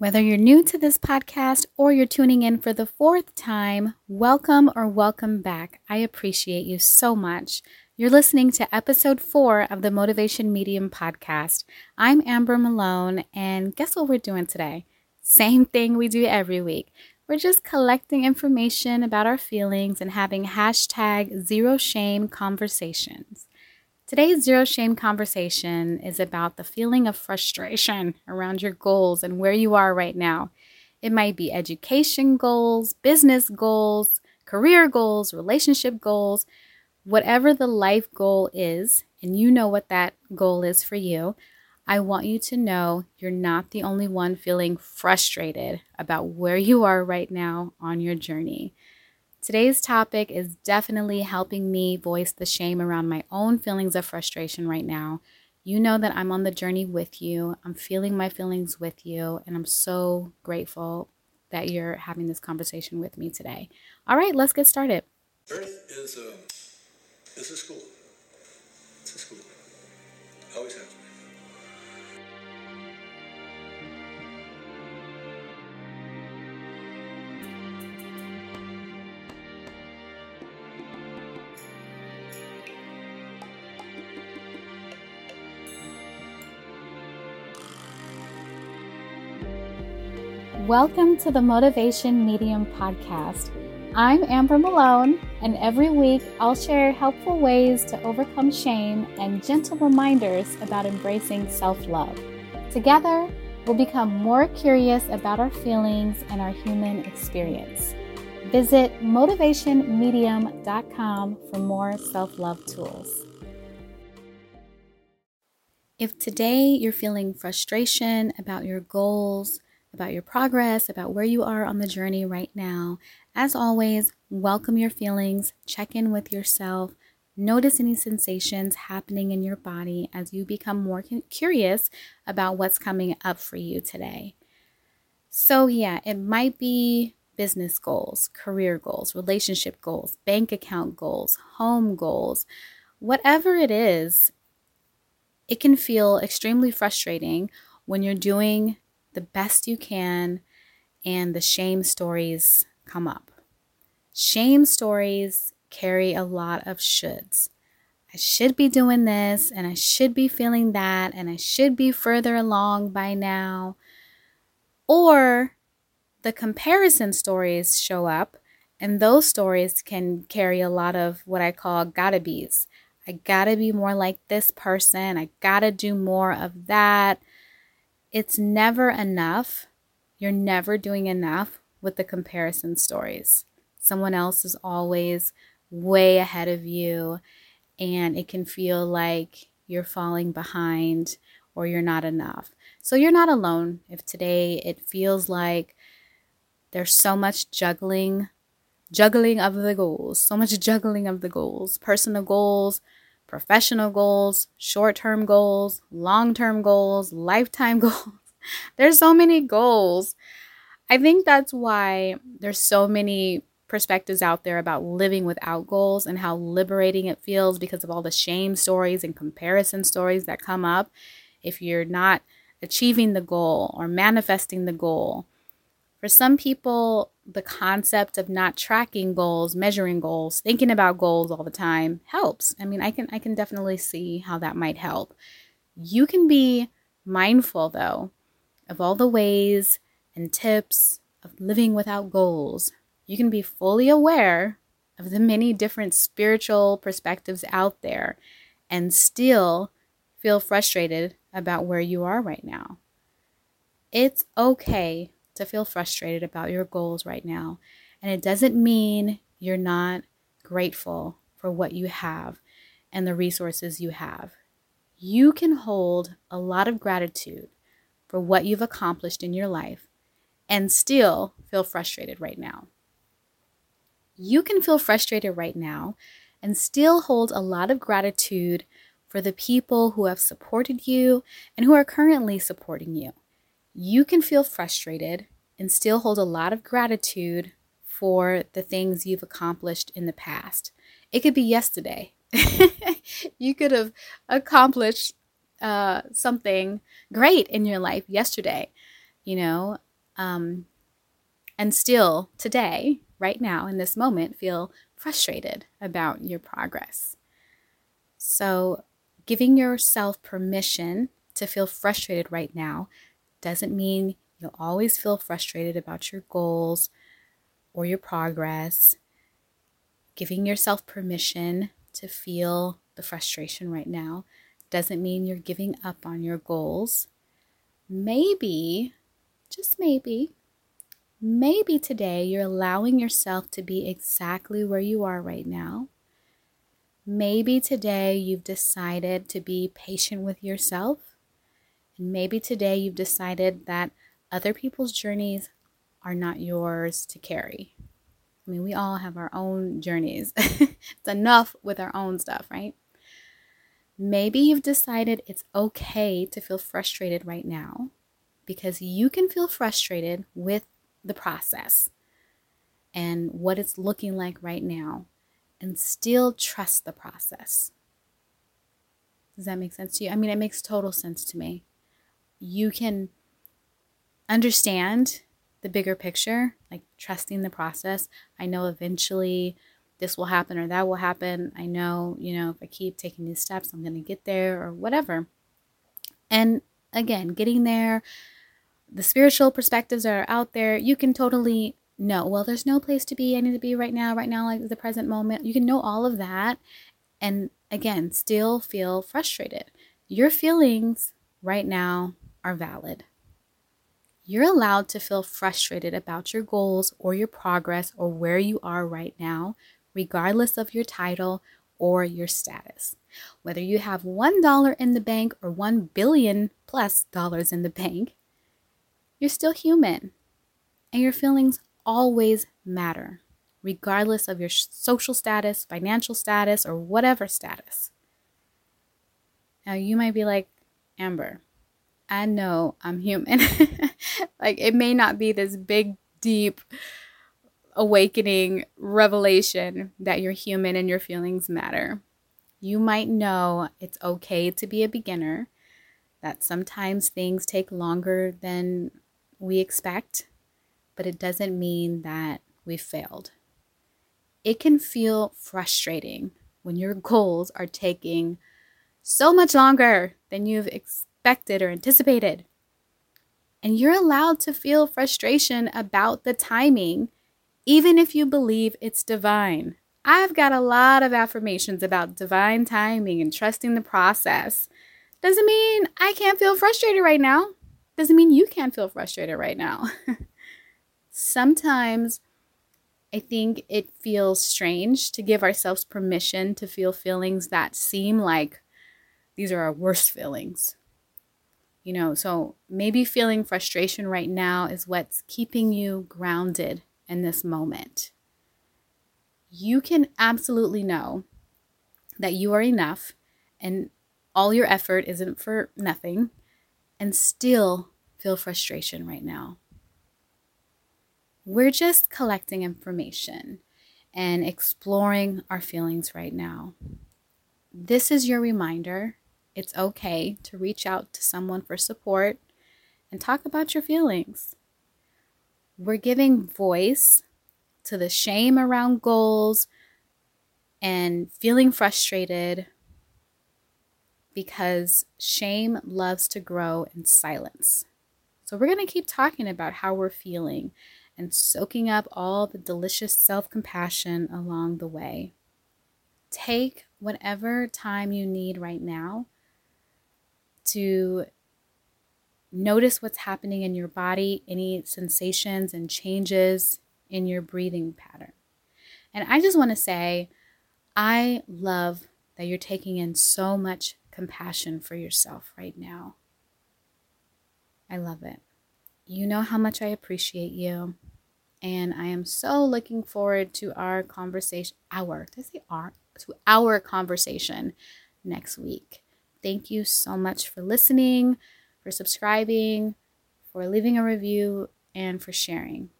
Whether you're new to this podcast or you're tuning in for the fourth time, welcome or welcome back. I appreciate you so much. You're listening to episode four of the Motivation Medium podcast. I'm Amber Malone, and guess what we're doing today? Same thing we do every week. We're just collecting information about our feelings and having hashtag zero shame conversations. Today's zero shame conversation is about the feeling of frustration around your goals and where you are right now. It might be education goals, business goals, career goals, relationship goals, whatever the life goal is, and you know what that goal is for you. I want you to know you're not the only one feeling frustrated about where you are right now on your journey. Today's topic is definitely helping me voice the shame around my own feelings of frustration right now. You know that I'm on the journey with you. I'm feeling my feelings with you, and I'm so grateful that you're having this conversation with me today. All right, let's get started. Earth is a, is a school. It's a school. Always has Welcome to the Motivation Medium podcast. I'm Amber Malone, and every week I'll share helpful ways to overcome shame and gentle reminders about embracing self love. Together, we'll become more curious about our feelings and our human experience. Visit motivationmedium.com for more self love tools. If today you're feeling frustration about your goals, about your progress, about where you are on the journey right now. As always, welcome your feelings, check in with yourself, notice any sensations happening in your body as you become more curious about what's coming up for you today. So, yeah, it might be business goals, career goals, relationship goals, bank account goals, home goals, whatever it is, it can feel extremely frustrating when you're doing the best you can, and the shame stories come up. Shame stories carry a lot of shoulds. I should be doing this, and I should be feeling that, and I should be further along by now. Or the comparison stories show up, and those stories can carry a lot of what I call gotta be's. I gotta be more like this person. I gotta do more of that. It's never enough. You're never doing enough with the comparison stories. Someone else is always way ahead of you, and it can feel like you're falling behind or you're not enough. So you're not alone if today it feels like there's so much juggling, juggling of the goals, so much juggling of the goals, personal goals, professional goals, short term goals, long term goals, lifetime goals. there's so many goals. I think that's why there's so many perspectives out there about living without goals and how liberating it feels because of all the shame stories and comparison stories that come up if you're not achieving the goal or manifesting the goal. For some people, the concept of not tracking goals, measuring goals, thinking about goals all the time helps. I mean, I can I can definitely see how that might help. You can be mindful though of all the ways and tips of living without goals. You can be fully aware of the many different spiritual perspectives out there and still feel frustrated about where you are right now. It's okay to feel frustrated about your goals right now. And it doesn't mean you're not grateful for what you have and the resources you have. You can hold a lot of gratitude for what you've accomplished in your life and still feel frustrated right now. You can feel frustrated right now and still hold a lot of gratitude for the people who have supported you and who are currently supporting you you can feel frustrated and still hold a lot of gratitude for the things you've accomplished in the past. It could be yesterday. you could have accomplished uh, something great in your life yesterday. You know, Um, and still today, right now, in this moment, feel frustrated about your progress. So, giving yourself permission to feel frustrated right now doesn't mean you'll always feel frustrated about your goals or your progress. Giving yourself permission to feel the frustration right now doesn't mean you're giving up on your goals. Maybe, just maybe, maybe today you're allowing yourself to be exactly where you are right now. Maybe today you've decided to be patient with yourself. Maybe today you've decided that other people's journeys are not yours to carry. I mean, we all have our own journeys. it's enough with our own stuff, right? Maybe you've decided it's okay to feel frustrated right now because you can feel frustrated with the process and what it's looking like right now and still trust the process. Does that make sense to you? I mean, it makes total sense to me. You can understand the bigger picture, like trusting the process. I know eventually this will happen or that will happen. I know, you know, if I keep taking these steps, I'm going to get there or whatever. And again, getting there, the spiritual perspectives are out there, you can totally know, well, there's no place to be. I need to be right now, right now, like the present moment. You can know all of that. And again, still feel frustrated. Your feelings right now are valid. You're allowed to feel frustrated about your goals or your progress or where you are right now, regardless of your title or your status. Whether you have $1 in the bank or 1 billion plus dollars in the bank, you're still human. And your feelings always matter, regardless of your social status, financial status, or whatever status. Now, you might be like, Amber, I know I'm human. like it may not be this big, deep awakening revelation that you're human and your feelings matter. You might know it's okay to be a beginner, that sometimes things take longer than we expect, but it doesn't mean that we failed. It can feel frustrating when your goals are taking so much longer than you've expected expected or anticipated. And you're allowed to feel frustration about the timing, even if you believe it's divine. I've got a lot of affirmations about divine timing and trusting the process. Doesn't mean I can't feel frustrated right now. Doesn't mean you can't feel frustrated right now. Sometimes I think it feels strange to give ourselves permission to feel feelings that seem like these are our worst feelings you know, so maybe feeling frustration right now is what's keeping you grounded in this moment. You can absolutely know that you are enough and all your effort isn't for nothing and still feel frustration right now. We're just collecting information and exploring our feelings right now. This is your reminder it's okay to reach out to someone for support and talk about your feelings. We're giving voice to the shame around goals and feeling frustrated because shame loves to grow in silence. So, we're going to keep talking about how we're feeling and soaking up all the delicious self compassion along the way. Take whatever time you need right now to notice what's happening in your body, any sensations and changes in your breathing pattern. And I just want to say, I love that you're taking in so much compassion for yourself right now. I love it. You know how much I appreciate you. And I am so looking forward to our conversation, our, did I say our? To our conversation next week. Thank you so much for listening, for subscribing, for leaving a review, and for sharing.